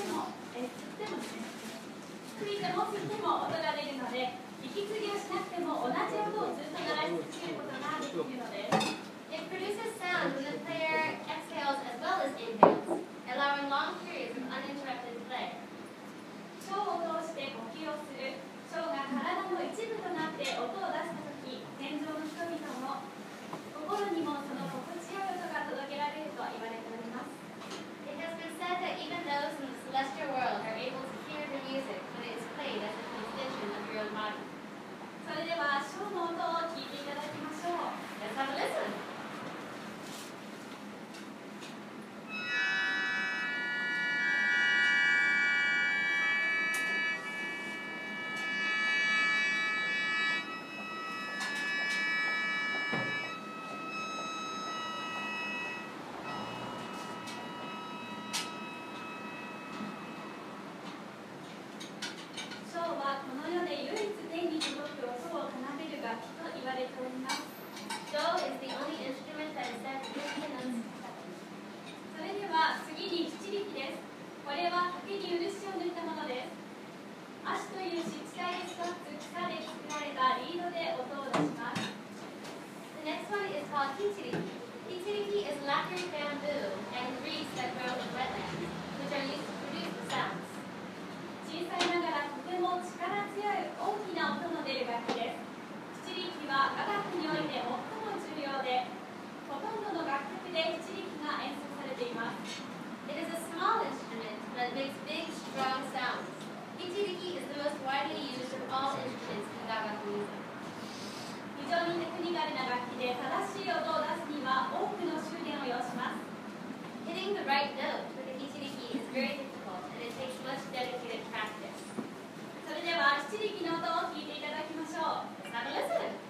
ても、えー、吸ってもですね吹いても吸っても音が出るので息継ぎをしなくても同じ音をずっと鳴らし続けることができるのです It produces sound when the player exhales as well as inhales, allowing long periods of uninterrupted play. 腸を通して呼吸をする腸が体の一部となって音を出した時天井の人々の心にもその心地よい音が届けられると言われております。It has been said that even those in the celestial world are able to hear the music when it is played as a extension of your own body. それでは、ショーの音を聞いていただきましょう。Let's have a listen. きな音の出る楽器です七力は雅楽において最も重要でほとんどの楽曲で七力が演奏されています It is a small instrument that makes big strong sounds 一力 is the most widely used of all instruments in 雅楽 music 非常にテクニカルな楽器で正しい音を出すには多くの修練を要します Hitting the right note with the 一力 is very difficult and it takes much dedicated practice れでは七力の音を聞いていただきましょう。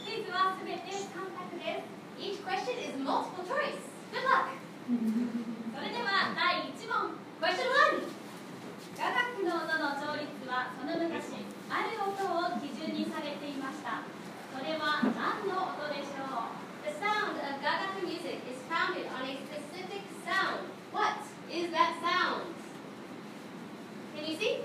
クて3択です Each question is multiple choice Good luck それでは第1問 Question 1雅楽の音の調律はその昔ある音を基準にされていましたそれは何の音でしょう The sound of Gagaku music is founded on a specific sound. What is that sound? Can you see?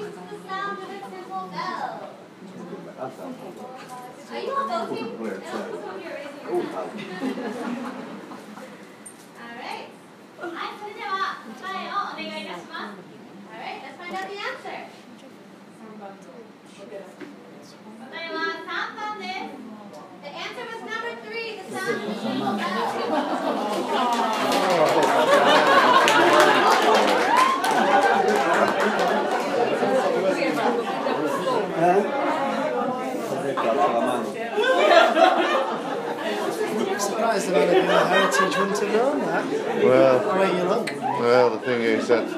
listening. Are you all voting? Alright. Hi, let's find out the answer. 答えは3番です。The answer was number three, the sound simple bell.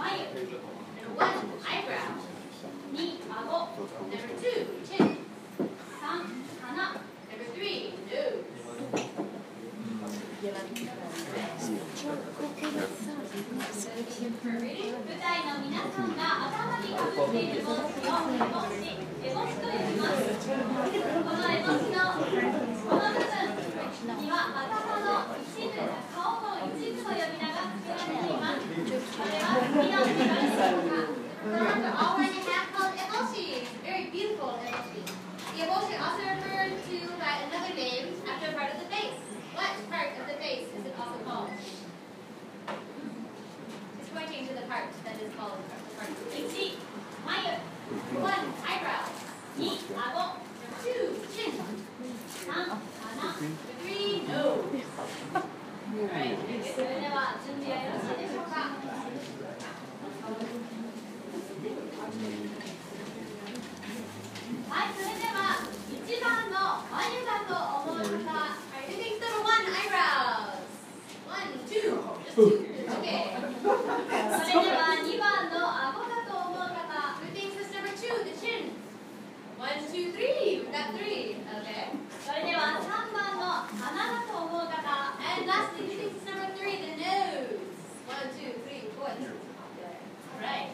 眉、and one, eyebrow, 2, 2, other names after part of the face. What part of the face is it also called? It's pointing to the part that is called the part of the face. lastly, you think it's number three, the nose. One, two, three, four. All right.